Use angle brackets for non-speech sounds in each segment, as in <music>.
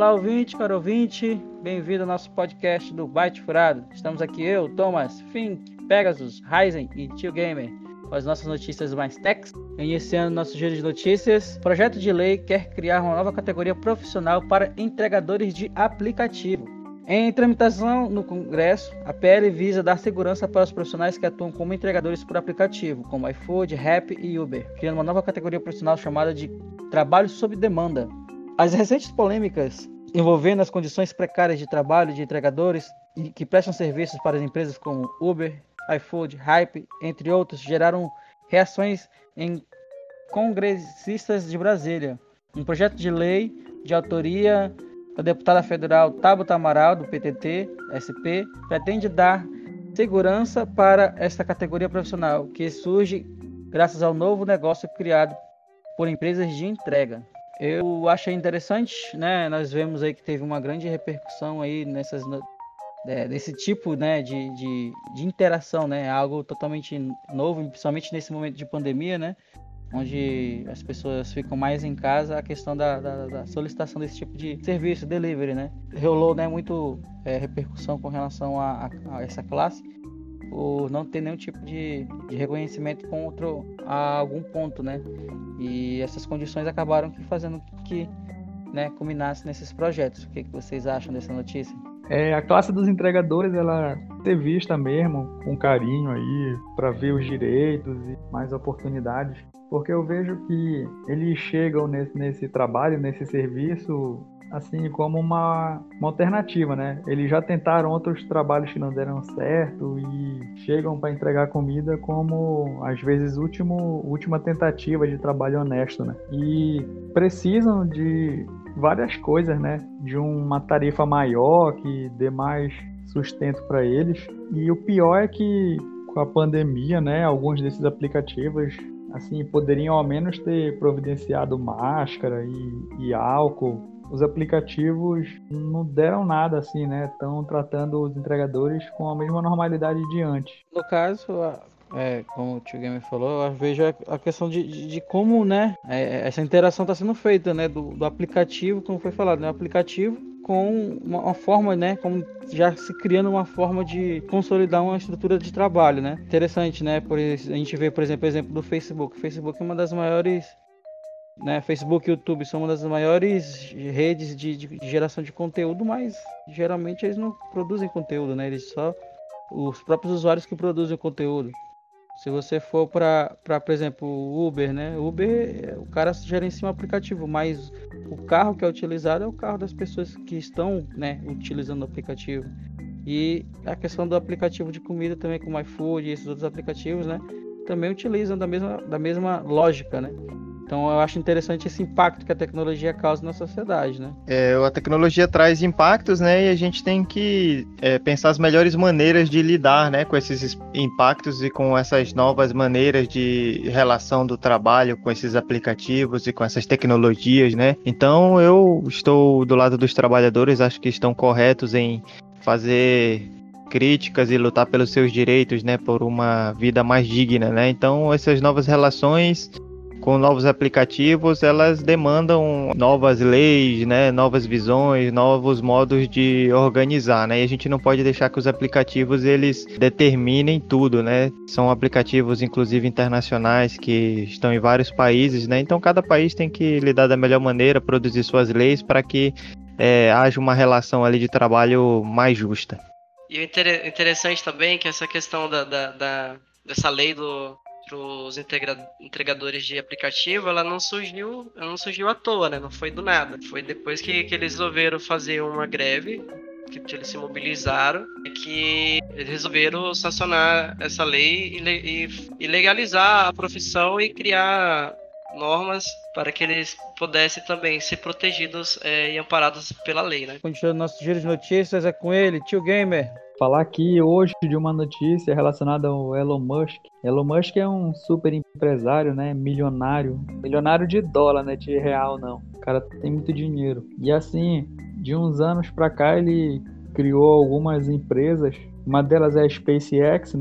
Olá, ouvinte, caro ouvinte, bem-vindo ao nosso podcast do Byte Furado. Estamos aqui eu, Thomas, Fink, Pegasus, Ryzen e Tio Gamer com as nossas notícias mais techs. Iniciando nosso giro de notícias, o projeto de lei quer criar uma nova categoria profissional para entregadores de aplicativo. Em tramitação no Congresso, a PL visa dar segurança para os profissionais que atuam como entregadores por aplicativo, como iFood, Rap e Uber, criando uma nova categoria profissional chamada de trabalho sob demanda. As recentes polêmicas envolvendo as condições precárias de trabalho de entregadores que prestam serviços para as empresas como Uber, iFood, Hype, entre outros, geraram reações em congressistas de Brasília. Um projeto de lei de autoria a deputada federal Tabata Amaral, do PTT, SP, pretende dar segurança para esta categoria profissional, que surge graças ao novo negócio criado por empresas de entrega. Eu achei interessante, né? Nós vemos aí que teve uma grande repercussão aí nessas é, desse tipo, né, de, de, de interação, né? Algo totalmente novo, principalmente nesse momento de pandemia, né? onde as pessoas ficam mais em casa, a questão da, da, da solicitação desse tipo de serviço, delivery, né? Rolou né, muito é, repercussão com relação a, a, a, essa classe, por não ter nenhum tipo de, de reconhecimento contra algum ponto, né? E essas condições acabaram que fazendo que né, culminasse nesses projetos. O que, que vocês acham dessa notícia? É, a classe dos entregadores, ela ter vista mesmo com carinho aí para ver os direitos e mais oportunidades porque eu vejo que eles chegam nesse, nesse trabalho, nesse serviço, assim como uma, uma alternativa, né? Eles já tentaram outros trabalhos que não deram certo e chegam para entregar comida como às vezes último última tentativa de trabalho honesto, né? E precisam de várias coisas, né? De uma tarifa maior que dê mais sustento para eles. E o pior é que com a pandemia, né, alguns desses aplicativos assim, poderiam ao menos ter providenciado máscara e, e álcool. Os aplicativos não deram nada assim, né? Estão tratando os entregadores com a mesma normalidade de antes. No caso, é, como o tio Gamer falou, eu vejo a questão de, de, de como, né, é, essa interação está sendo feita, né, do, do, aplicativo, como foi falado, né, o aplicativo com uma, uma, forma, né, como já se criando uma forma de consolidar uma estrutura de trabalho, né? Interessante, né? Por a gente vê, por exemplo, o exemplo do Facebook. O Facebook é uma das maiores, né? Facebook e YouTube são uma das maiores redes de, de, geração de conteúdo, mas geralmente eles não produzem conteúdo, né? Eles só os próprios usuários que produzem o conteúdo. Se você for para, por exemplo, o Uber, né? Uber, o cara gerencia um aplicativo, mas o carro que é utilizado é o carro das pessoas que estão, né, utilizando o aplicativo. E a questão do aplicativo de comida também, como iFood e esses outros aplicativos, né? Também utilizam da mesma, da mesma lógica, né? Então eu acho interessante esse impacto que a tecnologia causa na sociedade, né? É, a tecnologia traz impactos, né? E a gente tem que é, pensar as melhores maneiras de lidar, né, com esses impactos e com essas novas maneiras de relação do trabalho com esses aplicativos e com essas tecnologias, né? Então eu estou do lado dos trabalhadores, acho que estão corretos em fazer críticas e lutar pelos seus direitos, né, por uma vida mais digna, né? Então essas novas relações com novos aplicativos, elas demandam novas leis, né, novas visões, novos modos de organizar, né? E a gente não pode deixar que os aplicativos eles determinem tudo, né? São aplicativos inclusive internacionais que estão em vários países, né? Então cada país tem que lidar da melhor maneira, produzir suas leis para que é, haja uma relação ali de trabalho mais justa. E o interessante também é que essa questão da, da, da dessa lei do para os entregadores de aplicativo, ela não surgiu, ela não surgiu à toa, né? Não foi do nada. Foi depois que, que eles resolveram fazer uma greve, que eles se mobilizaram, que eles resolveram sancionar essa lei e, e, legalizar a profissão e criar normas para que eles pudessem também ser protegidos é, e amparados pela lei, né? Continuando nosso giro de notícias é com ele, tio Gamer falar aqui hoje de uma notícia relacionada ao Elon Musk. Elon Musk é um super empresário, né? Milionário. Milionário de dólar, né? De real, não. O cara tem muito dinheiro. E assim, de uns anos para cá, ele criou algumas empresas. Uma delas é a SpaceX.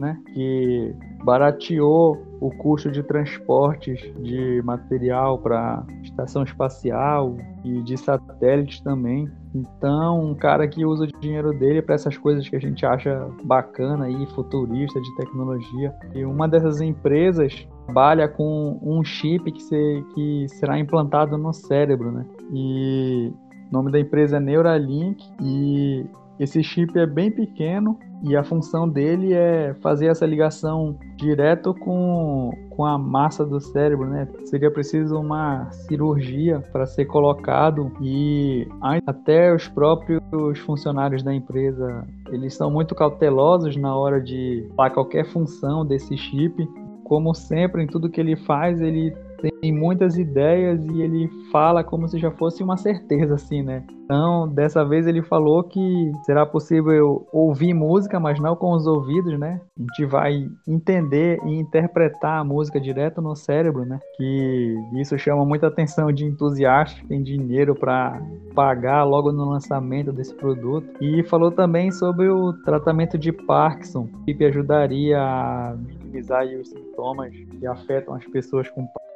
Né? Que barateou o custo de transportes de material para estação espacial e de satélites também. Então, um cara que usa o dinheiro dele para essas coisas que a gente acha bacana e futurista de tecnologia. E uma dessas empresas trabalha com um chip que, se, que será implantado no cérebro, né? E o nome da empresa é Neuralink e esse chip é bem pequeno e a função dele é fazer essa ligação direto com, com a massa do cérebro, né? Seria preciso uma cirurgia para ser colocado e até os próprios funcionários da empresa, eles são muito cautelosos na hora de qualquer função desse chip. Como sempre, em tudo que ele faz, ele tem muitas ideias e ele fala como se já fosse uma certeza, assim, né? Então, dessa vez ele falou que será possível ouvir música, mas não com os ouvidos, né? A gente vai entender e interpretar a música direto no cérebro, né? Que isso chama muita atenção de entusiastas que têm dinheiro para pagar logo no lançamento desse produto. E falou também sobre o tratamento de Parkinson, que ajudaria a minimizar os sintomas que afetam as pessoas com Parkinson.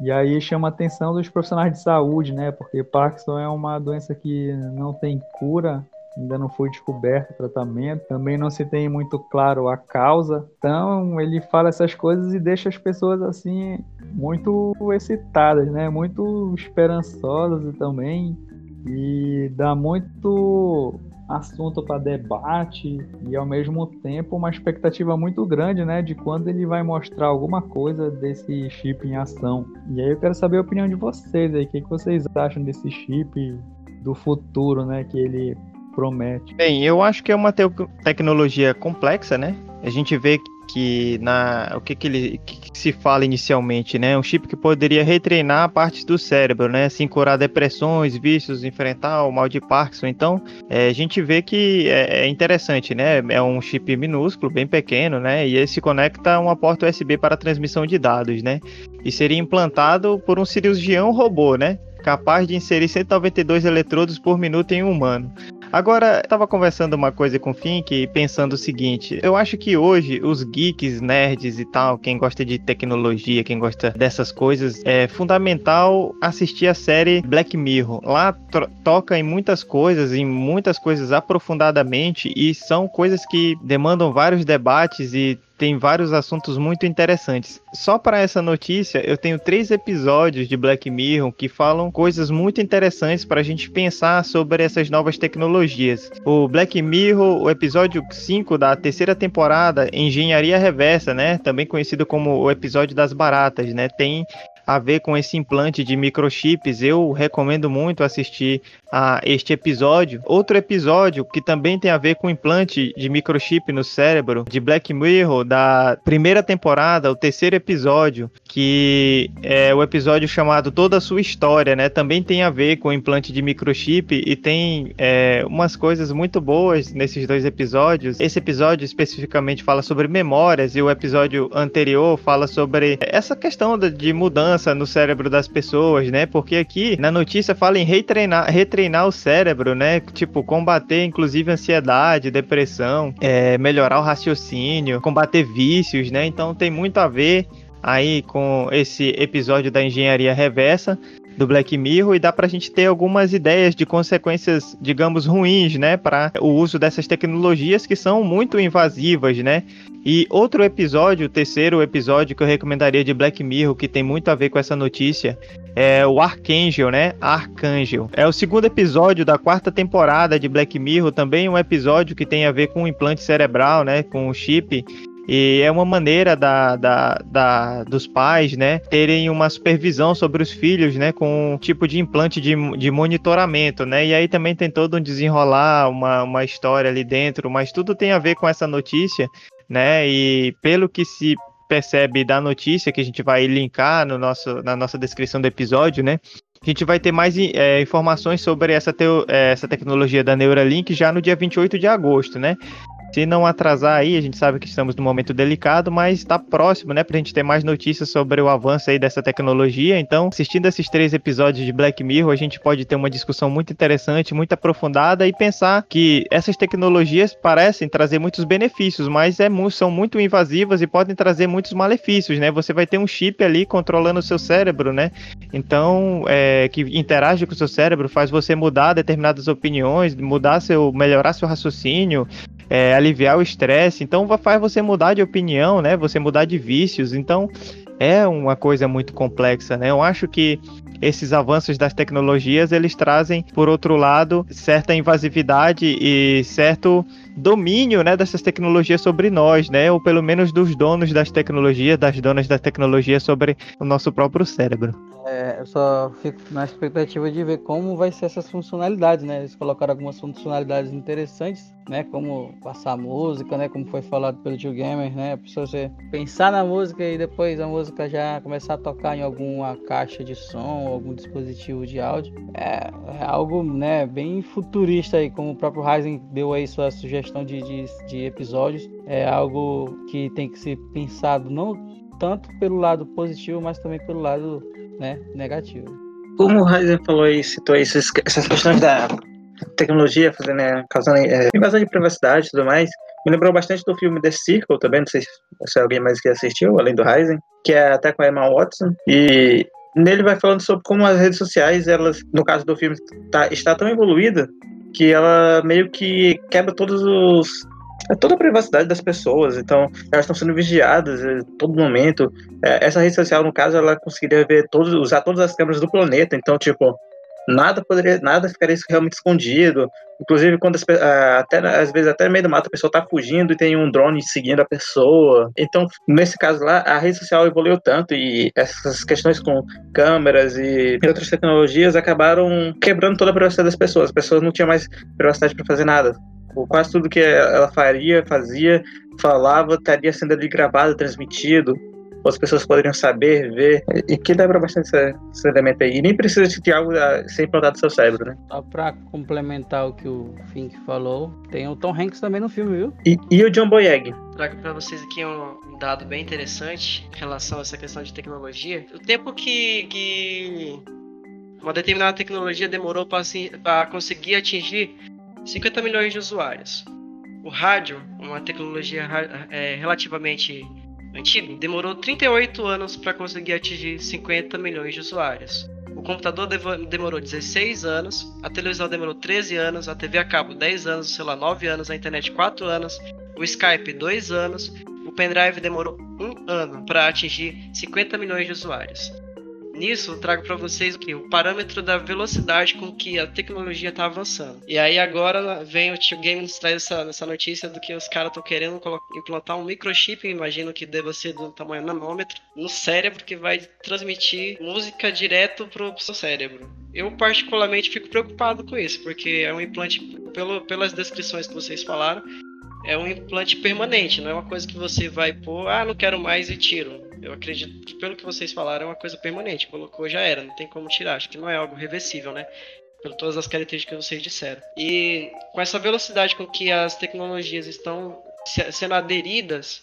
E aí chama a atenção dos profissionais de saúde, né? Porque Parkinson é uma doença que não tem cura, ainda não foi descoberto o tratamento, também não se tem muito claro a causa. Então, ele fala essas coisas e deixa as pessoas assim muito excitadas, né? Muito esperançosas também e dá muito assunto para debate e ao mesmo tempo uma expectativa muito grande, né, de quando ele vai mostrar alguma coisa desse chip em ação. E aí eu quero saber a opinião de vocês aí, o que, que vocês acham desse chip do futuro, né, que ele promete. Bem, eu acho que é uma te tecnologia complexa, né? A gente vê que na o que, que ele que, se fala inicialmente, né? Um chip que poderia retreinar partes do cérebro, né? Assim curar depressões, vícios, enfrentar o mal de Parkinson. Então, é, a gente vê que é, é, interessante, né? É um chip minúsculo, bem pequeno, né? E ele se conecta a uma porta USB para transmissão de dados, né? E seria implantado por um cirurgião robô, né? Capaz de inserir 192 eletrodos por minuto em um humano. Agora, eu tava conversando uma coisa com o Fink, pensando o seguinte: eu acho que hoje os geeks, nerds e tal, quem gosta de tecnologia, quem gosta dessas coisas, é fundamental assistir a série Black Mirror. Lá toca em muitas coisas, em muitas coisas aprofundadamente, e são coisas que demandam vários debates e tem vários assuntos muito interessantes. Só para essa notícia, eu tenho três episódios de Black Mirror que falam coisas muito interessantes para a gente pensar sobre essas novas tecnologias. O Black Mirror, o episódio 5 da terceira temporada, Engenharia Reversa, né? Também conhecido como o episódio das baratas, né? Tem a ver com esse implante de microchips, eu recomendo muito assistir a este episódio. Outro episódio que também tem a ver com implante de microchip no cérebro de Black Mirror da primeira temporada, o terceiro episódio, que é o episódio chamado Toda a Sua História, né? Também tem a ver com implante de microchip e tem é, umas coisas muito boas nesses dois episódios. Esse episódio especificamente fala sobre memórias e o episódio anterior fala sobre essa questão de mudança mudança no cérebro das pessoas, né? Porque aqui na notícia fala em retreinar, retreinar o cérebro, né? Tipo, combater inclusive ansiedade, depressão, é, melhorar o raciocínio, combater vícios, né? Então tem muito a ver aí com esse episódio da engenharia reversa do Black Mirror e dá para a gente ter algumas ideias de consequências, digamos, ruins, né, para o uso dessas tecnologias que são muito invasivas, né? E outro episódio, o terceiro episódio que eu recomendaria de Black Mirror, que tem muito a ver com essa notícia, é o Archangel, né? Archangel. É o segundo episódio da quarta temporada de Black Mirror, também um episódio que tem a ver com o implante cerebral, né? Com o chip. E é uma maneira da, da, da, dos pais, né, terem uma supervisão sobre os filhos, né, com um tipo de implante de, de monitoramento, né, e aí também tem todo um desenrolar, uma, uma história ali dentro, mas tudo tem a ver com essa notícia, né, e pelo que se percebe da notícia que a gente vai linkar no nosso, na nossa descrição do episódio, né, a gente vai ter mais é, informações sobre essa, teo, é, essa tecnologia da Neuralink já no dia 28 de agosto, né? Se não atrasar aí, a gente sabe que estamos num momento delicado, mas está próximo, né, para a gente ter mais notícias sobre o avanço aí dessa tecnologia. Então, assistindo esses três episódios de Black Mirror, a gente pode ter uma discussão muito interessante, muito aprofundada e pensar que essas tecnologias parecem trazer muitos benefícios, mas é, são muito invasivas e podem trazer muitos malefícios, né? Você vai ter um chip ali controlando o seu cérebro, né? Então, é, que interage com o seu cérebro, faz você mudar determinadas opiniões, mudar seu, melhorar seu raciocínio, é, aliviar o estresse. Então, faz você mudar de opinião, né? Você mudar de vícios. Então, é uma coisa muito complexa, né? Eu acho que esses avanços das tecnologias eles trazem, por outro lado, certa invasividade e certo domínio, né, dessas tecnologias sobre nós, né, ou pelo menos dos donos das tecnologias, das donas da tecnologia sobre o nosso próprio cérebro. É, eu só fico na expectativa de ver como vai ser essas funcionalidades, né? Eles colocaram algumas funcionalidades interessantes, né? Como passar música, né? Como foi falado pelo Tio Gamer, né? Pra você pensar na música e depois a música já começar a tocar em alguma caixa de som, algum dispositivo de áudio. É, é algo, né? Bem futurista aí, como o próprio Ryzen deu aí sua sugestão de, de, de episódios. É algo que tem que ser pensado não tanto pelo lado positivo, mas também pelo lado né, negativo. Como o Ryzen falou aí, citou aí essas, questões da tecnologia fazendo, né, causando é, invasão de privacidade e tudo mais, me lembrou bastante do filme The Circle também, não sei se alguém mais que assistiu, além do Ryzen, que é até com a Emma Watson, e nele vai falando sobre como as redes sociais, elas, no caso do filme, tá, está tão evoluída que ela meio que quebra todos os é toda a privacidade das pessoas, então elas estão sendo vigiadas a todo momento. É, essa rede social, no caso, ela conseguiria ver todos, usar todas as câmeras do planeta, então, tipo, nada poderia, nada ficaria realmente escondido. Inclusive, quando as, até, às vezes até no meio do mato a pessoa está fugindo e tem um drone seguindo a pessoa. Então, nesse caso lá, a rede social evoluiu tanto e essas questões com câmeras e outras tecnologias acabaram quebrando toda a privacidade das pessoas. As pessoas não tinham mais privacidade para fazer nada quase tudo que ela faria, fazia, falava, estaria sendo ali gravado, transmitido. As pessoas poderiam saber, ver, e que lembra bastante esse, esse elemento aí. E nem precisa de algo a ser implantado no seu cérebro, né? Só pra complementar o que o Fink falou, tem o Tom Hanks também no filme, viu? E, e o John Boyega. Trago pra vocês aqui um dado bem interessante em relação a essa questão de tecnologia. O tempo que, que uma determinada tecnologia demorou para conseguir atingir 50 milhões de usuários. O rádio, uma tecnologia é, relativamente antiga, demorou 38 anos para conseguir atingir 50 milhões de usuários. O computador demorou 16 anos, a televisão demorou 13 anos, a TV a cabo 10 anos, o celular 9 anos, a internet 4 anos, o Skype 2 anos, o pendrive demorou 1 ano para atingir 50 milhões de usuários. Nisso, eu trago para vocês o que? O parâmetro da velocidade com que a tecnologia está avançando. E aí agora vem o Tio Game nos traz essa, essa notícia do que os caras estão querendo implantar um microchip, imagino que deva ser do tamanho nanômetro, no cérebro que vai transmitir música direto pro seu cérebro. Eu particularmente fico preocupado com isso, porque é um implante, pelo, pelas descrições que vocês falaram, é um implante permanente, não é uma coisa que você vai pôr, ah, não quero mais e tiro. Eu acredito que, pelo que vocês falaram, é uma coisa permanente. Colocou, já era, não tem como tirar. Acho que não é algo reversível, né? Por todas as características que vocês disseram. E com essa velocidade com que as tecnologias estão sendo aderidas,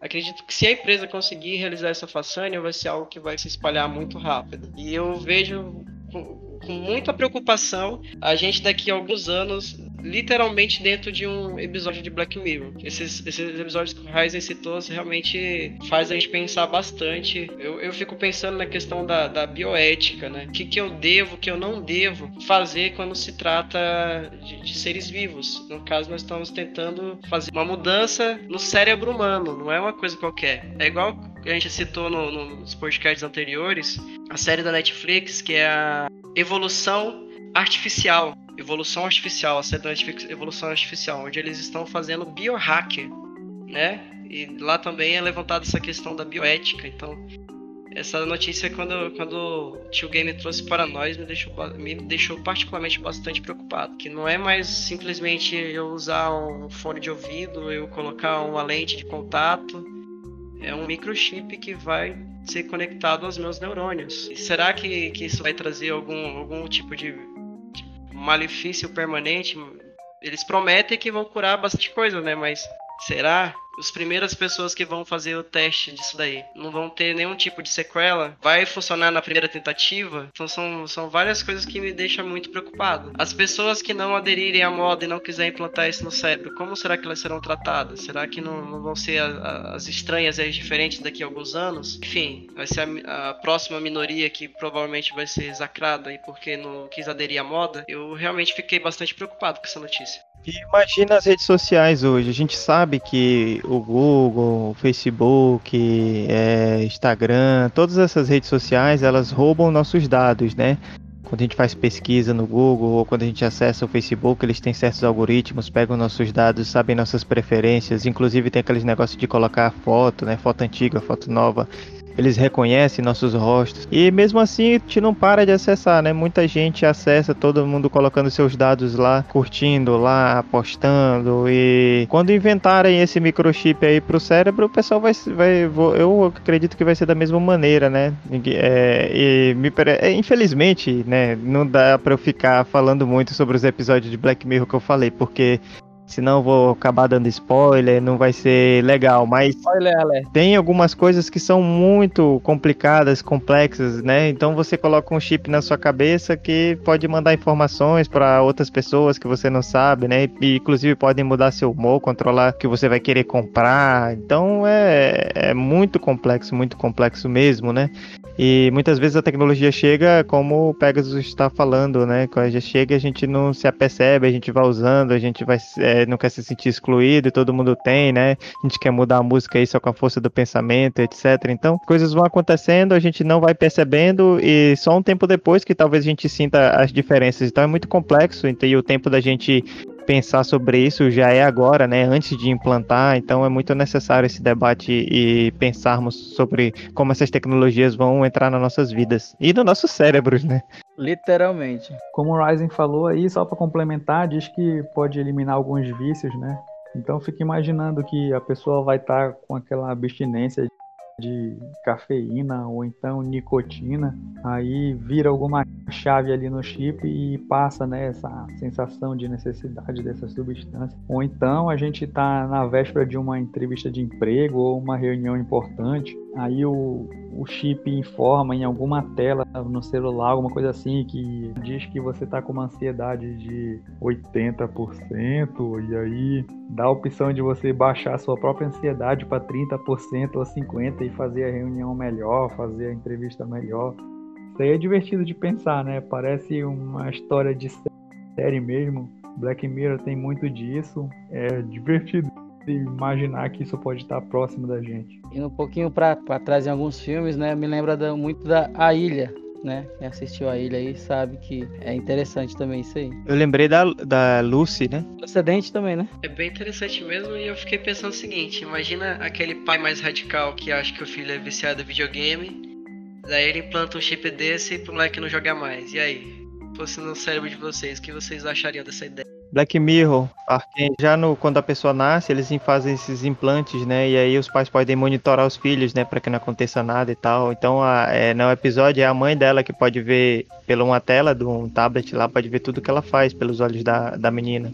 acredito que se a empresa conseguir realizar essa façanha, vai ser algo que vai se espalhar muito rápido. E eu vejo com, muita preocupação a gente daqui a alguns anos literalmente dentro de um episódio de Black Mirror. Esses, esses episódios que o Ryzen citou realmente faz a gente pensar bastante. Eu, eu fico pensando na questão da, da bioética, né? O que, que eu devo, o que eu não devo fazer quando se trata de, de seres vivos. No caso, nós estamos tentando fazer uma mudança no cérebro humano, não é uma coisa qualquer. É igual a gente citou no, no, nos podcasts anteriores, a série da Netflix, que é a Evolução Artificial evolução artificial, a série da evolução artificial, onde eles estão fazendo biohacker, né? E lá também é levantada essa questão da bioética. Então, essa notícia, quando, quando o Tio Game trouxe para nós, me deixou, me deixou particularmente bastante preocupado. Que não é mais simplesmente eu usar um fone de ouvido, eu colocar uma lente de contato. É um microchip que vai ser conectado aos meus neurônios. E será que, que isso vai trazer algum, algum tipo de malefício permanente eles prometem que vão curar bastante coisa, né? Mas será? As primeiras pessoas que vão fazer o teste disso daí não vão ter nenhum tipo de sequela? Vai funcionar na primeira tentativa? Então são, são várias coisas que me deixam muito preocupado. As pessoas que não aderirem à moda e não quiserem implantar isso no cérebro, como será que elas serão tratadas? Será que não, não vão ser a, a, as estranhas e as diferentes daqui a alguns anos? Enfim, vai ser a, a, próxima minoria que provavelmente vai ser exacrada e porque não quis aderir à moda. Eu realmente fiquei bastante preocupado com essa notícia. E imagina as redes sociais hoje. A gente sabe que o Google, o Facebook, é, Instagram, todas essas redes sociais, elas roubam nossos dados, né? Quando a gente faz pesquisa no Google ou quando a gente acessa o Facebook, eles têm certos algoritmos, pegam nossos dados, sabem nossas preferências, inclusive tem aqueles negócios de colocar foto, né? Foto antiga, foto nova eles reconhecem nossos rostos. E mesmo assim, a gente não para de acessar, né? Muita gente acessa, todo mundo colocando seus dados lá, curtindo lá, apostando. E quando inventarem esse microchip aí pro cérebro, o pessoal vai. vai eu acredito que vai ser da mesma maneira, né? É, e me, é, infelizmente, né? Não dá pra eu ficar falando muito sobre os episódios de Black Mirror que eu falei, porque senão eu vou acabar dando spoiler, não vai ser legal, mas tem algumas coisas que são muito complicadas, complexas, né? Então você coloca um chip na sua cabeça que pode mandar informações para outras pessoas que você não sabe, né? E inclusive podem mudar seu humor, controlar o que você vai querer comprar. Então é, é muito complexo, muito complexo mesmo, né? E muitas vezes a tecnologia chega como o Pegasus está falando, né? Quando a gente chega, a gente não se apercebe, a gente vai usando, a gente vai é, não quer se sentir excluído, e todo mundo tem, né? A gente quer mudar a música aí só com a força do pensamento, etc. Então, coisas vão acontecendo, a gente não vai percebendo e só um tempo depois que talvez a gente sinta as diferenças. Então é muito complexo, e o tempo da gente pensar sobre isso já é agora, né? Antes de implantar, então é muito necessário esse debate e pensarmos sobre como essas tecnologias vão entrar nas nossas vidas e nos nossos cérebros, né? Literalmente. Como o Ryzen falou aí, só para complementar, diz que pode eliminar alguns vícios, né? Então fica imaginando que a pessoa vai estar tá com aquela abstinência de cafeína ou então nicotina, aí vira alguma chave ali no chip e passa né, essa sensação de necessidade dessa substância. Ou então a gente está na véspera de uma entrevista de emprego ou uma reunião importante, aí o, o chip informa em alguma tela no celular, alguma coisa assim, que diz que você está com uma ansiedade de 80%, e aí dá a opção de você baixar a sua própria ansiedade para 30% ou 50% e fazer a reunião melhor, fazer a entrevista melhor. Isso aí é divertido de pensar, né? Parece uma história de série mesmo. Black Mirror tem muito disso. É divertido imaginar que isso pode estar próximo da gente. Indo um pouquinho para trás em alguns filmes, né? Me lembra da, muito da A Ilha, né? Quem assistiu a ilha aí sabe que é interessante também isso aí. Eu lembrei da, da Lucy, né? Precedente também, né? É bem interessante mesmo e eu fiquei pensando o seguinte: imagina aquele pai mais radical que acha que o filho é viciado em videogame, daí ele implanta um chip desse pro moleque não jogar mais. E aí? Se fosse no cérebro de vocês, o que vocês achariam dessa ideia? Black Mirror, já no, quando a pessoa nasce, eles fazem esses implantes, né? E aí os pais podem monitorar os filhos, né? Para que não aconteça nada e tal. Então, a, é, no episódio, é a mãe dela que pode ver pela uma tela de um tablet lá, pode ver tudo que ela faz pelos olhos da, da menina.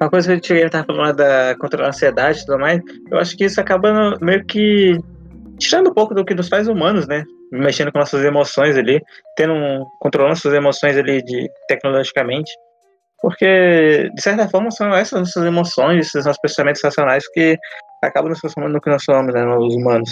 Uma coisa que a gente estar falando da contra a ansiedade e tudo mais, eu acho que isso acaba meio que tirando um pouco do que nos faz humanos, né? Mexendo com nossas emoções ali, tendo um, controlando suas emoções ali de, tecnologicamente. Porque, de certa forma, são essas nossas emoções, esses nossos pensamentos racionais que acabam nos transformando no que nós somos, né, os humanos.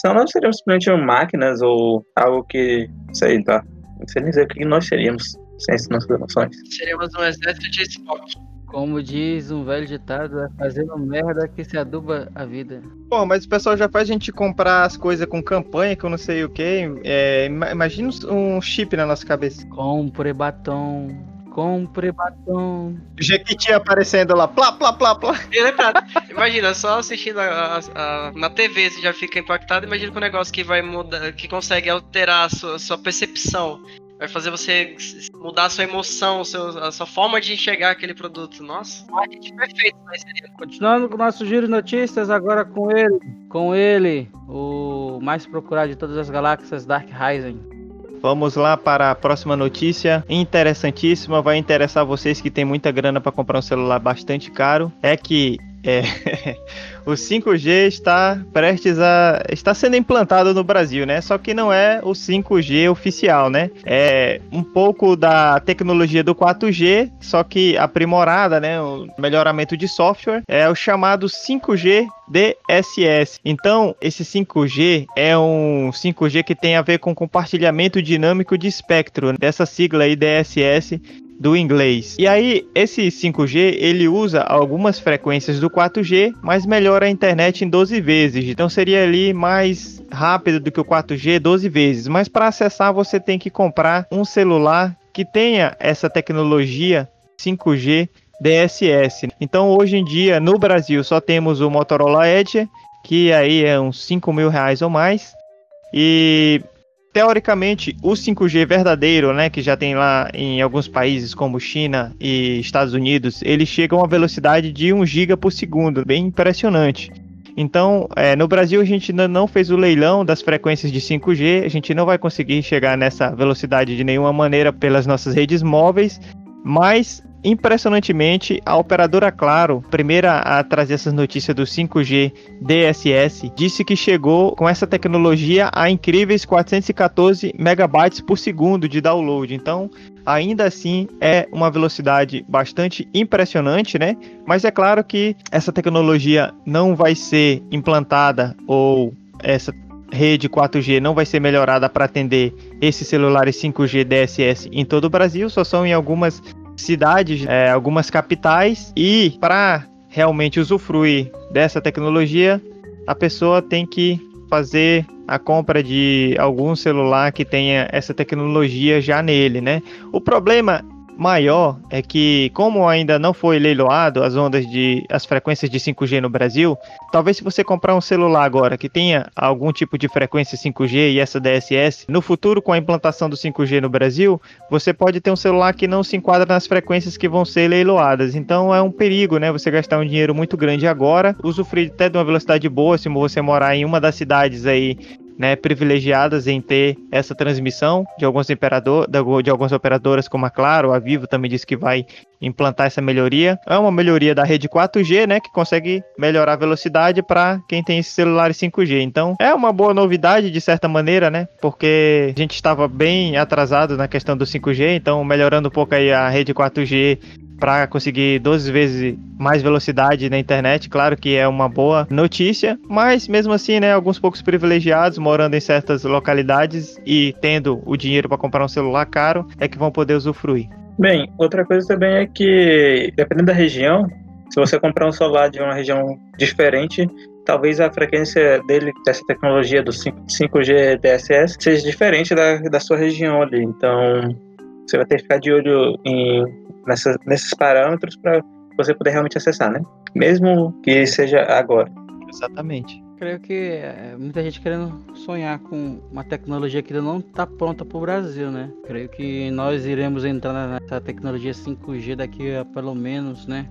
Senão nós seríamos simplesmente máquinas ou algo que, sei lá, não sei nem dizer o que nós seríamos sem essas nossas emoções. Seríamos um exército de Spock. Como diz um velho ditado, é fazendo merda que se aduba a vida. Pô, mas o pessoal já faz a gente comprar as coisas com campanha, que eu não sei o que. É, imagina um chip na nossa cabeça. Compre batom, Compre batom. Jequiti aparecendo lá, plá, plá, plá, plá. Imagina, só assistindo a, a, a, na TV você já fica impactado. Imagina com um negócio que vai mudar, que consegue alterar a sua, sua percepção. Vai fazer você mudar a sua emoção, seu, a sua forma de enxergar aquele produto. Nossa, marketing perfeito vai ser. Continuando com o nosso giro de notícias, agora com ele. Com ele, o mais procurado de todas as galáxias, Dark Rising. Vamos lá para a próxima notícia, interessantíssima, vai interessar vocês que tem muita grana para comprar um celular bastante caro. É que é, <laughs> o 5G está prestes a está sendo implantado no Brasil, né? Só que não é o 5G oficial, né? É um pouco da tecnologia do 4G, só que aprimorada, né? O melhoramento de software é o chamado 5G DSS. Então, esse 5G é um 5G que tem a ver com compartilhamento dinâmico de espectro, dessa sigla aí DSS do inglês. E aí, esse 5G, ele usa algumas frequências do 4G, mas melhora a internet em 12 vezes. Então seria ali mais rápido do que o 4G 12 vezes. Mas para acessar, você tem que comprar um celular que tenha essa tecnologia 5G DSS. Então, hoje em dia, no Brasil, só temos o Motorola Edge, que aí é uns 5 mil reais ou mais. E teoricamente, o 5G verdadeiro, né, que já tem lá em alguns países como China e Estados Unidos, ele chega a uma velocidade de 1 GB por segundo, bem impressionante. Então, é, no Brasil a gente ainda não fez o leilão das frequências de 5G, a gente não vai conseguir chegar nessa velocidade de nenhuma maneira pelas nossas redes móveis, mas Impressionantemente, a operadora Claro, primeira a trazer essas notícias do 5G DSS, disse que chegou com essa tecnologia a incríveis 414 megabytes por segundo de download. Então, ainda assim é uma velocidade bastante impressionante, né? Mas é claro que essa tecnologia não vai ser implantada ou essa rede 4G não vai ser melhorada para atender esses celulares 5G DSS em todo o Brasil, só são em algumas cidades, é, algumas capitais, e para realmente usufruir dessa tecnologia, a pessoa tem que fazer a compra de algum celular que tenha essa tecnologia já nele, né? O problema maior é que, como ainda não foi leiloado as ondas de as frequências de 5G no Brasil, talvez se você comprar um celular agora que tenha algum tipo de frequência 5G e essa DSS, no futuro com a implantação do 5G no Brasil, você pode ter um celular que não se enquadra nas frequências que vão ser leiloadas. Então é um perigo, né? Você gastar um dinheiro muito grande agora, usufruir até de uma velocidade boa se você morar em uma das cidades aí né, privilegiadas em ter essa transmissão de alguns imperador, de algumas operadoras como a Claro, a Vivo também disse que vai implantar essa melhoria. É uma melhoria da rede 4G, né, que consegue melhorar a velocidade para quem tem esse celular 5G. Então, é uma boa novidade de certa maneira, né? Porque a gente estava bem atrasado na questão do 5G, então melhorando um pouco aí a rede 4G para conseguir 12 vezes mais velocidade na internet, claro que é uma boa notícia, mas mesmo assim, né, alguns poucos privilegiados morando em certas localidades e tendo o dinheiro para comprar um celular caro é que vão poder usufruir. Bem, outra coisa também é que, dependendo da região, se você comprar um celular de uma região diferente, talvez a frequência dele, dessa tecnologia do 5, g DSS, seja diferente da, da sua região ali. Então, você vai ter que ficar de olho em nessa, nesses parâmetros para você poder realmente acessar, né? Mesmo que seja agora. Exatamente. Creio que é, muita gente querendo sonhar com uma tecnologia que ainda não está pronta para o Brasil, né? Creio que nós iremos entrar nessa tecnologia 5G daqui a pelo menos, né?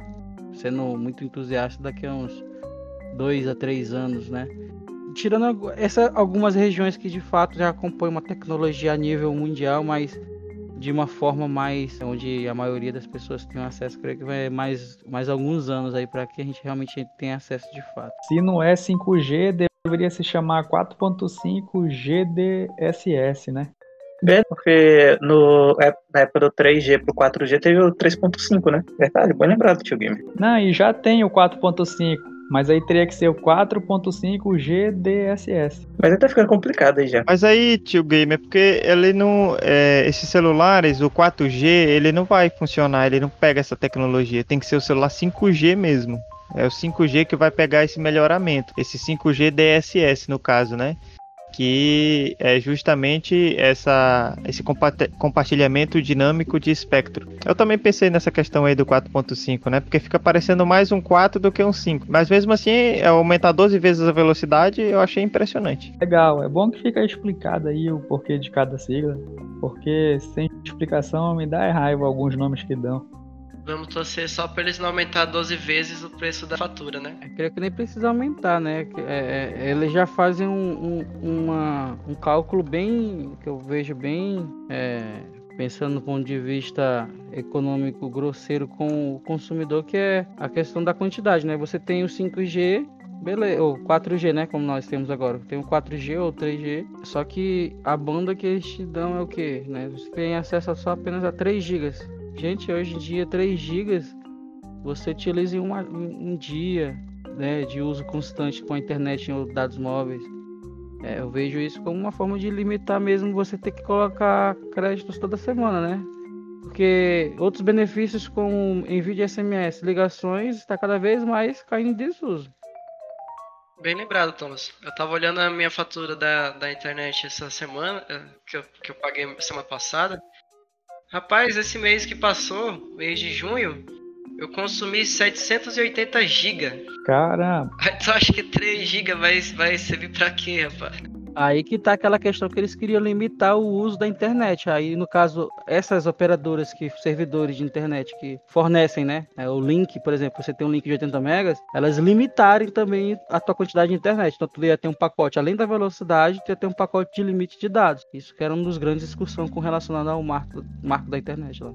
Sendo muito entusiasta daqui a uns dois a três anos, né? Tirando essa, algumas regiões que de fato já acompanham uma tecnologia a nível mundial, mas de uma forma mais onde a maioria das pessoas tem acesso, creio que vai mais, mais alguns anos aí para que a gente realmente tenha acesso de fato. Se não é 5G, deveria se chamar 4.5 GDSS, né? Bem, porque no, é, na época do 3G pro 4G teve o 3.5, né? Verdade, bom lembrado, tio Game. Não, e já tem o 4.5. Mas aí teria que ser o 4.5 GDSS. Mas aí tá ficando complicado aí já. Mas aí, tio Gamer, porque ele não. É, esses celulares, o 4G, ele não vai funcionar, ele não pega essa tecnologia. Tem que ser o celular 5G mesmo. É o 5G que vai pegar esse melhoramento. Esse 5G DSS, no caso, né? Que é justamente essa, esse compartilhamento dinâmico de espectro. Eu também pensei nessa questão aí do 4.5, né? Porque fica parecendo mais um 4 do que um 5. Mas mesmo assim, é aumentar 12 vezes a velocidade, eu achei impressionante. Legal, é bom que fica explicado aí o porquê de cada sigla. Porque sem explicação me dá raiva alguns nomes que dão. Vamos torcer só para eles não aumentar 12 vezes o preço da fatura, né? Eu creio que nem precisa aumentar, né? É, é, eles já fazem um, um, uma, um cálculo bem, que eu vejo bem, é, pensando do ponto de vista econômico grosseiro com o consumidor, que é a questão da quantidade, né? Você tem o 5G, beleza, ou 4G, né? Como nós temos agora. Tem o 4G ou 3G, só que a banda que eles te dão é o que, né? Você tem acesso só apenas a 3 GB Gente, hoje em dia 3 GB você utiliza em uma, um dia né, de uso constante com a internet e dados móveis. É, eu vejo isso como uma forma de limitar mesmo você ter que colocar créditos toda semana, né? Porque outros benefícios como envio de SMS, ligações, está cada vez mais caindo em desuso. Bem lembrado, Thomas. Eu tava olhando a minha fatura da, da internet essa semana, eh, que eu, que eu paguei semana passada. Rapaz, esse mês que passou, mês de junho, eu consumi 780 GB. Caramba! <laughs> Tu acha que 3 GB vai, vai servir pra quê, rapaz? Aí que tá aquela questão que eles queriam limitar o uso da internet. Aí, no caso, essas operadoras que, servidores de internet que fornecem, né? É, o link, por exemplo, você tem um link de 80 megas, elas limitarem também a tua quantidade de internet. Então, tu ia ter um pacote, além da velocidade, tu ia ter um pacote de limite de dados. Isso que era uma dos grandes discussões com relacionado ao marco, marco da internet lá.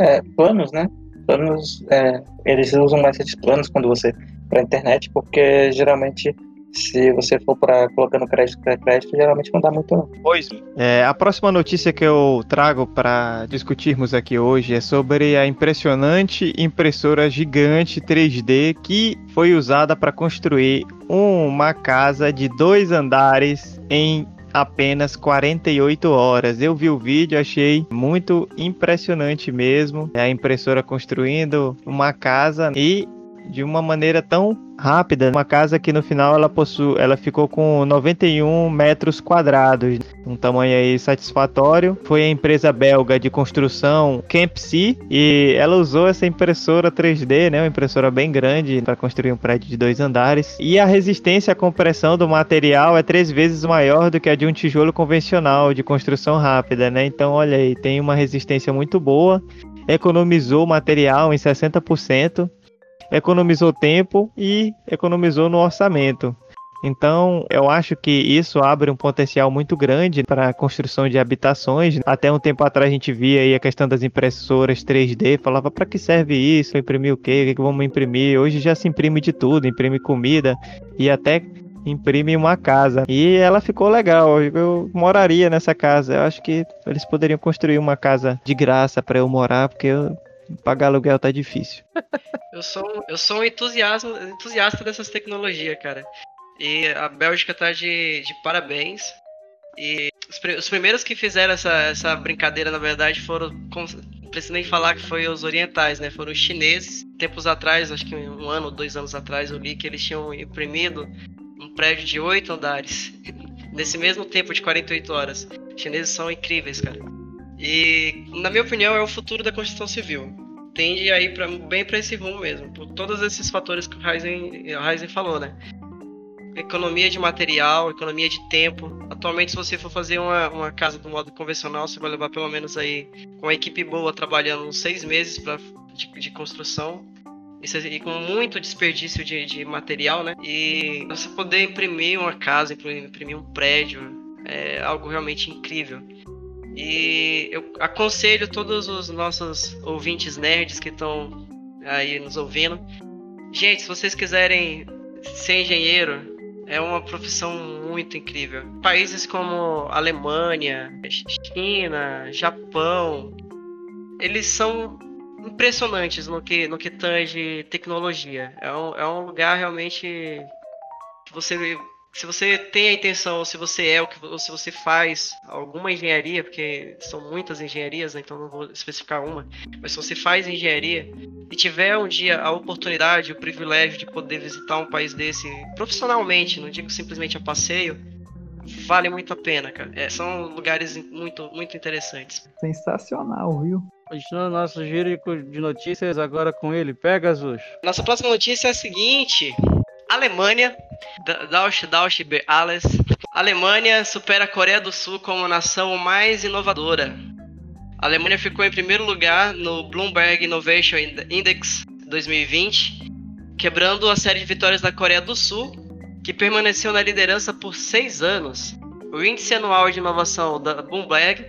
É, planos, né? Planos, é, eles usam mais esses planos quando você para internet, porque geralmente se você for para colocando crédito para crédito, geralmente não dá muito não. Pois. É, a próxima notícia que eu trago para discutirmos aqui hoje é sobre a impressionante impressora gigante 3D que foi usada para construir uma casa de dois andares em apenas 48 horas. Eu vi o vídeo, achei muito impressionante mesmo. A impressora construindo uma casa e de uma maneira tão rápida. Uma casa que no final ela possui, ela ficou com 91 metros quadrados, um tamanho aí satisfatório. Foi a empresa belga de construção Campsy e ela usou essa impressora 3D, né, uma impressora bem grande para construir um prédio de dois andares. E a resistência à compressão do material é três vezes maior do que a de um tijolo convencional de construção rápida, né? Então, olha aí, tem uma resistência muito boa economizou material em 60% economizou tempo e economizou no orçamento. Então, eu acho que isso abre um potencial muito grande para a construção de habitações. Até um tempo atrás a gente via aí a questão das impressoras 3D, falava para que serve isso, imprimir o quê, o que, que vamos imprimir? Hoje já se imprime de tudo, imprime comida e até imprime uma casa. E ela ficou legal, eu moraria nessa casa. Eu acho que eles poderiam construir uma casa de graça para eu morar, porque eu pagar aluguel tá difícil. eu <laughs> sou, eu sou um entusiasta, dessas tecnologias, cara. E a Bélgica tá de, de parabéns. E os, os, primeiros que fizeram essa, essa brincadeira, na verdade, foram. Não preciso nem falar que foi os orientais, né? Foram os chineses. Tempos atrás, acho que um ano dois anos atrás, eu li que eles tinham imprimido um prédio de oito andares. Nesse mesmo tempo de 48 horas. Os chineses são incríveis, cara. E, na minha opinião, é o futuro da construção civil. Tende a ir pra, bem para esse rumo mesmo, por todos esses fatores que o Ryzen, o Ryzen falou, né? Economia de material, economia de tempo. Atualmente, se você for fazer uma, uma casa do modo convencional, você vai levar pelo menos aí, uma equipe boa, trabalhando uns seis meses pra, de, de construção. E com muito desperdício de, de material, né? E você poder imprimir uma casa, imprimir um prédio, é algo realmente incrível. E eu aconselho todos os nossos ouvintes nerds que estão aí nos ouvindo. Gente, se vocês quiserem ser engenheiro, é uma profissão muito incrível. Países como Alemanha, China, Japão, eles são impressionantes no que, no que tange tecnologia. É um, é um lugar realmente que você se você tem a intenção, ou se você é, ou se você faz alguma engenharia, porque são muitas engenharias, né, então não vou especificar uma, mas se você faz engenharia e tiver um dia a oportunidade, o privilégio de poder visitar um país desse profissionalmente, não digo simplesmente a passeio, vale muito a pena, cara. É, são lugares muito, muito interessantes. Sensacional, viu? Continuando nosso giro de notícias agora com ele, Pegasus. Nossa próxima notícia é a seguinte: Alemanha, Dausch, Dausch, Alles. Alemanha supera a Coreia do Sul como nação mais inovadora. A Alemanha ficou em primeiro lugar no Bloomberg Innovation Index 2020, quebrando a série de vitórias da Coreia do Sul, que permaneceu na liderança por seis anos. O índice anual de inovação da Bloomberg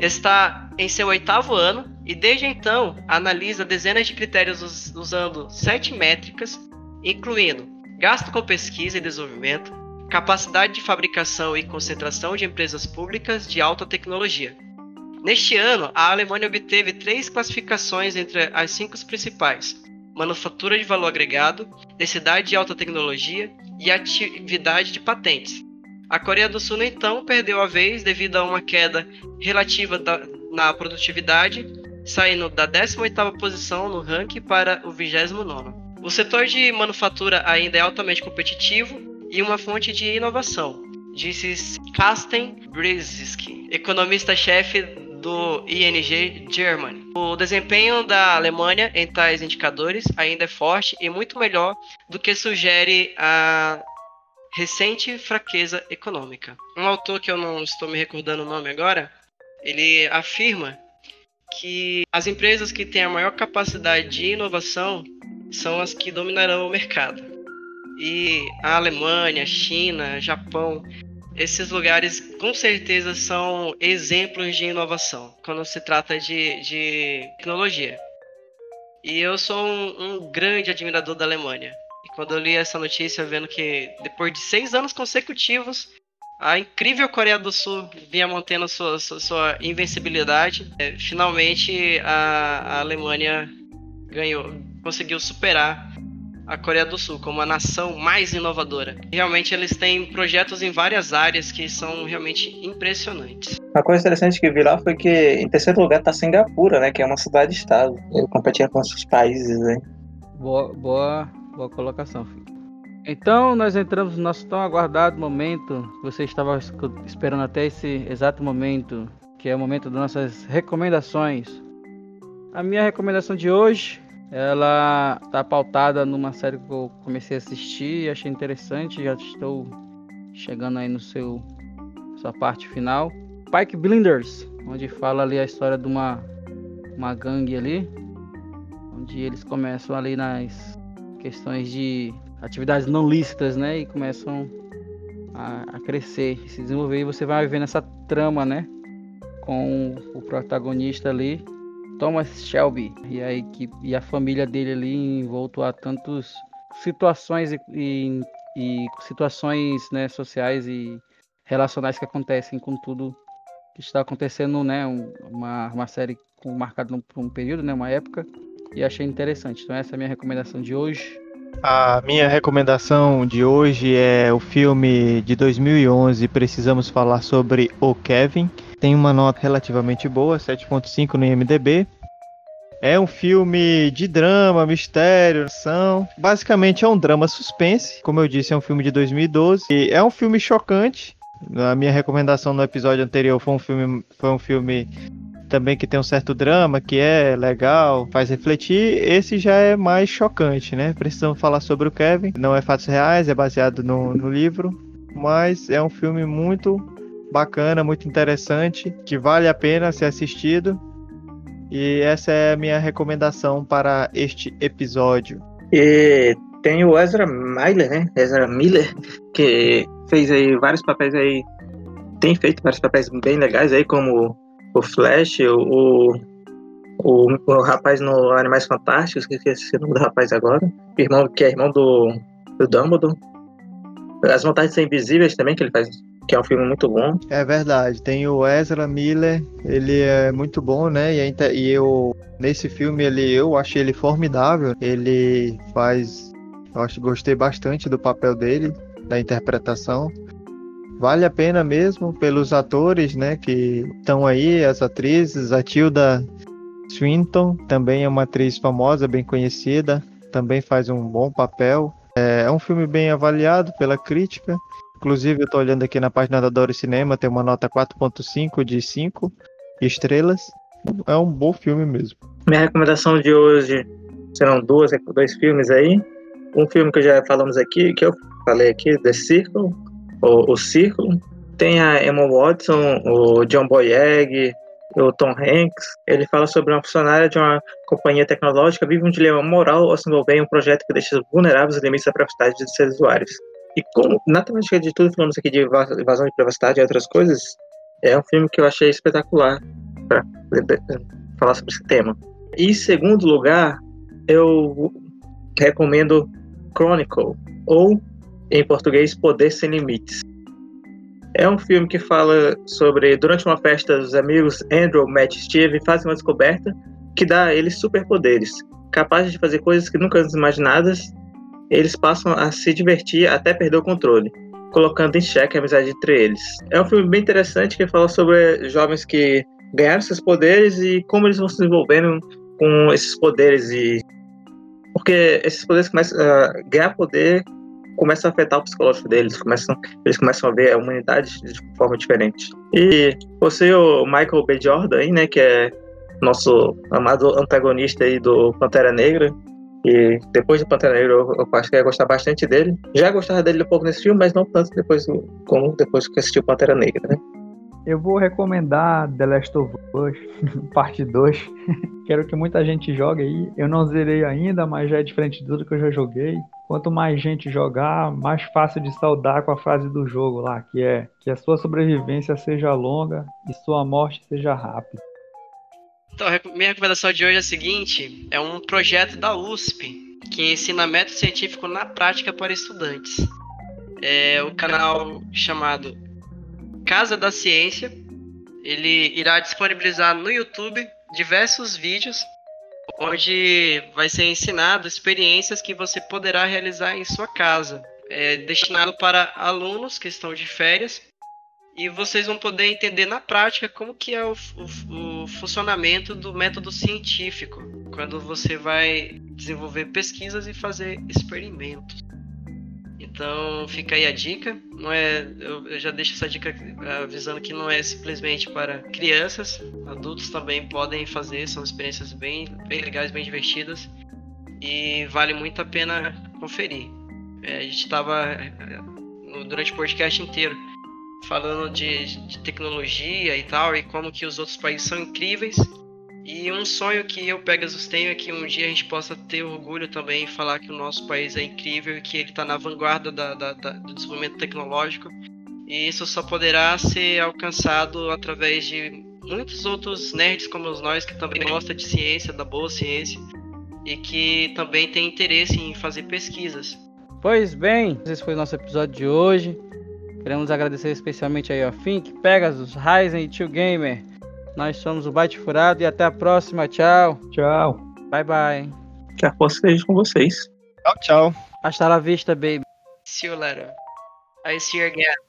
está em seu oitavo ano e desde então analisa dezenas de critérios usando sete métricas, incluindo gasto com pesquisa e desenvolvimento, capacidade de fabricação e concentração de empresas públicas de alta tecnologia. Neste ano, a Alemanha obteve três classificações entre as cinco principais: manufatura de valor agregado, densidade de alta tecnologia e atividade de patentes. A Coreia do Sul, então, perdeu a vez devido a uma queda relativa da, na produtividade, saindo da 18ª posição no ranking para o 29º. O setor de manufatura ainda é altamente competitivo e uma fonte de inovação, disse Carsten Brzezinski, economista-chefe do ING Germany. O desempenho da Alemanha em tais indicadores ainda é forte e muito melhor do que sugere a recente fraqueza econômica. Um autor que eu não estou me recordando o nome agora, ele afirma que as empresas que têm a maior capacidade de inovação são as que dominarão o mercado. E a Alemanha, China, Japão, esses lugares com certeza são exemplos de inovação quando se trata de, de tecnologia. E eu sou um, um grande admirador da Alemanha. E quando eu li essa notícia, vendo que depois de seis anos consecutivos, a incrível Coreia do Sul vinha mantendo sua, sua, sua invencibilidade, é, finalmente a, a Alemanha ganhou, conseguiu superar a Coreia do Sul como a nação mais inovadora. Realmente eles têm projetos em várias áreas que são realmente impressionantes. Uma coisa interessante que vi lá foi que em terceiro lugar está Singapura, né, que é uma cidade-estado. Ele competia com esses países aí. Boa, boa, boa colocação, filho. Então nós entramos no nosso tão aguardado momento. Você estava esperando até esse exato momento, que é o momento das nossas recomendações. A minha recomendação de hoje ela tá pautada numa série que eu comecei a assistir e achei interessante. Já estou chegando aí no seu sua parte final. Pike Blinders, onde fala ali a história de uma uma gangue ali, onde eles começam ali nas questões de atividades não lícitas, né, e começam a, a crescer, se desenvolver. E você vai vendo essa trama, né, com o protagonista ali Thomas Shelby e a equipe e a família dele ali envolto a tantas situações e, e, e situações né, sociais e relacionais que acontecem com tudo que está acontecendo, né? Uma, uma série com, marcada por um período, né? Uma época e achei interessante. Então essa é a minha recomendação de hoje. A minha recomendação de hoje é o filme de 2011 Precisamos Falar sobre O Kevin tem uma nota relativamente boa, 7.5 no IMDb. É um filme de drama, mistério, ação. Basicamente é um drama suspense. Como eu disse, é um filme de 2012. E é um filme chocante. A minha recomendação no episódio anterior foi um filme, foi um filme também que tem um certo drama, que é legal, faz refletir. Esse já é mais chocante, né? Precisamos falar sobre o Kevin. Não é fatos reais, é baseado no, no livro. Mas é um filme muito bacana, muito interessante, que vale a pena ser assistido. E essa é a minha recomendação para este episódio. E tem o Ezra Miller, né? Ezra Miller, que fez aí vários papéis aí, tem feito vários papéis bem legais aí, como o Flash, o, o, o rapaz no Animais Fantásticos, que esqueci o nome do rapaz agora, irmão, que é irmão do, do Dumbledore. As Vantagens São Invisíveis também, que ele faz que é um filme muito bom. É verdade, tem o Ezra Miller, ele é muito bom, né? E, e eu nesse filme ele eu achei ele formidável. Ele faz, eu acho, gostei bastante do papel dele, da interpretação. Vale a pena mesmo pelos atores, né, que estão aí, as atrizes, a Tilda Swinton também é uma atriz famosa, bem conhecida, também faz um bom papel. É, é um filme bem avaliado pela crítica Inclusive, eu estou olhando aqui na página da Doro Cinema, tem uma nota 4.5 de 5 estrelas. É um bom filme mesmo. Minha recomendação de hoje serão duas, dois filmes aí. Um filme que já falamos aqui, que eu falei aqui, The Circle, ou O Círculo. Tem a Emma Watson, o John Boyega, o Tom Hanks, ele fala sobre uma funcionária de uma companhia tecnológica vive um dilema moral ao se envolver em um projeto que deixa vulneráveis os limites da privacidade de seus usuários. E como, na temática de tudo, falamos aqui de invasão de privacidade e outras coisas, é um filme que eu achei espetacular para falar sobre esse tema. E em segundo lugar, eu recomendo Chronicle, ou em português, Poder Sem Limites. É um filme que fala sobre, durante uma festa, os amigos Andrew, Matt e Steve fazem uma descoberta que dá a eles superpoderes, capazes de fazer coisas que nunca antes imaginadas. Eles passam a se divertir até perder o controle, colocando em xeque a amizade entre eles. É um filme bem interessante que fala sobre jovens que ganharam esses poderes e como eles vão se desenvolvendo com esses poderes e porque esses poderes começam a uh, ganhar poder começa a afetar o psicológico deles, começam, eles começam a ver a humanidade de forma diferente. E você, o Michael B. Jordan, aí, né, que é nosso amado antagonista aí do Pantera Negra, e depois do Pantera Negra eu, eu acho que ia gostar bastante dele. Já gostava dele um pouco nesse filme, mas não tanto depois como depois que assistiu Pantera Negra, né? Eu vou recomendar The Last of Us, <laughs> parte 2. <laughs> Quero que muita gente jogue aí. Eu não zerei ainda, mas já é diferente de tudo que eu já joguei. Quanto mais gente jogar, mais fácil de saudar com a frase do jogo lá, que é que a sua sobrevivência seja longa e sua morte seja rápida. Então, minha recomendação de hoje é a seguinte: é um projeto da USP que ensina método científico na prática para estudantes. É o canal chamado Casa da Ciência. Ele irá disponibilizar no YouTube diversos vídeos onde vai ser ensinado experiências que você poderá realizar em sua casa. É destinado para alunos que estão de férias e vocês vão poder entender na prática como que é o, o, o funcionamento do método científico quando você vai desenvolver pesquisas e fazer experimentos. Então fica aí a dica. Não é, eu, eu, já deixo essa dica avisando que não é simplesmente para crianças, adultos também podem fazer. São experiências bem, bem legais, bem divertidas e vale muito a pena conferir. É, a gente estava é, durante o podcast inteiro falando de, de tecnologia e tal e como que os outros países são incríveis e um sonho que eu, Pegasus, tenho é que um dia a gente possa ter orgulho também e falar que o nosso país é incrível e que ele está na vanguarda da, da, da, do desenvolvimento tecnológico. E isso só poderá ser alcançado através de muitos outros nerds como nós, que também gostam de ciência, da boa ciência, e que também tem interesse em fazer pesquisas. Pois bem, esse foi o nosso episódio de hoje. Queremos agradecer especialmente aí ao Fink, Pegasus, Ryzen e Tio Gamer nós somos o Byte Furado e até a próxima. Tchau. Tchau. Bye bye. Que a força esteja com vocês. Tchau, tchau. Hasta la vista, baby. See you later. I see you again.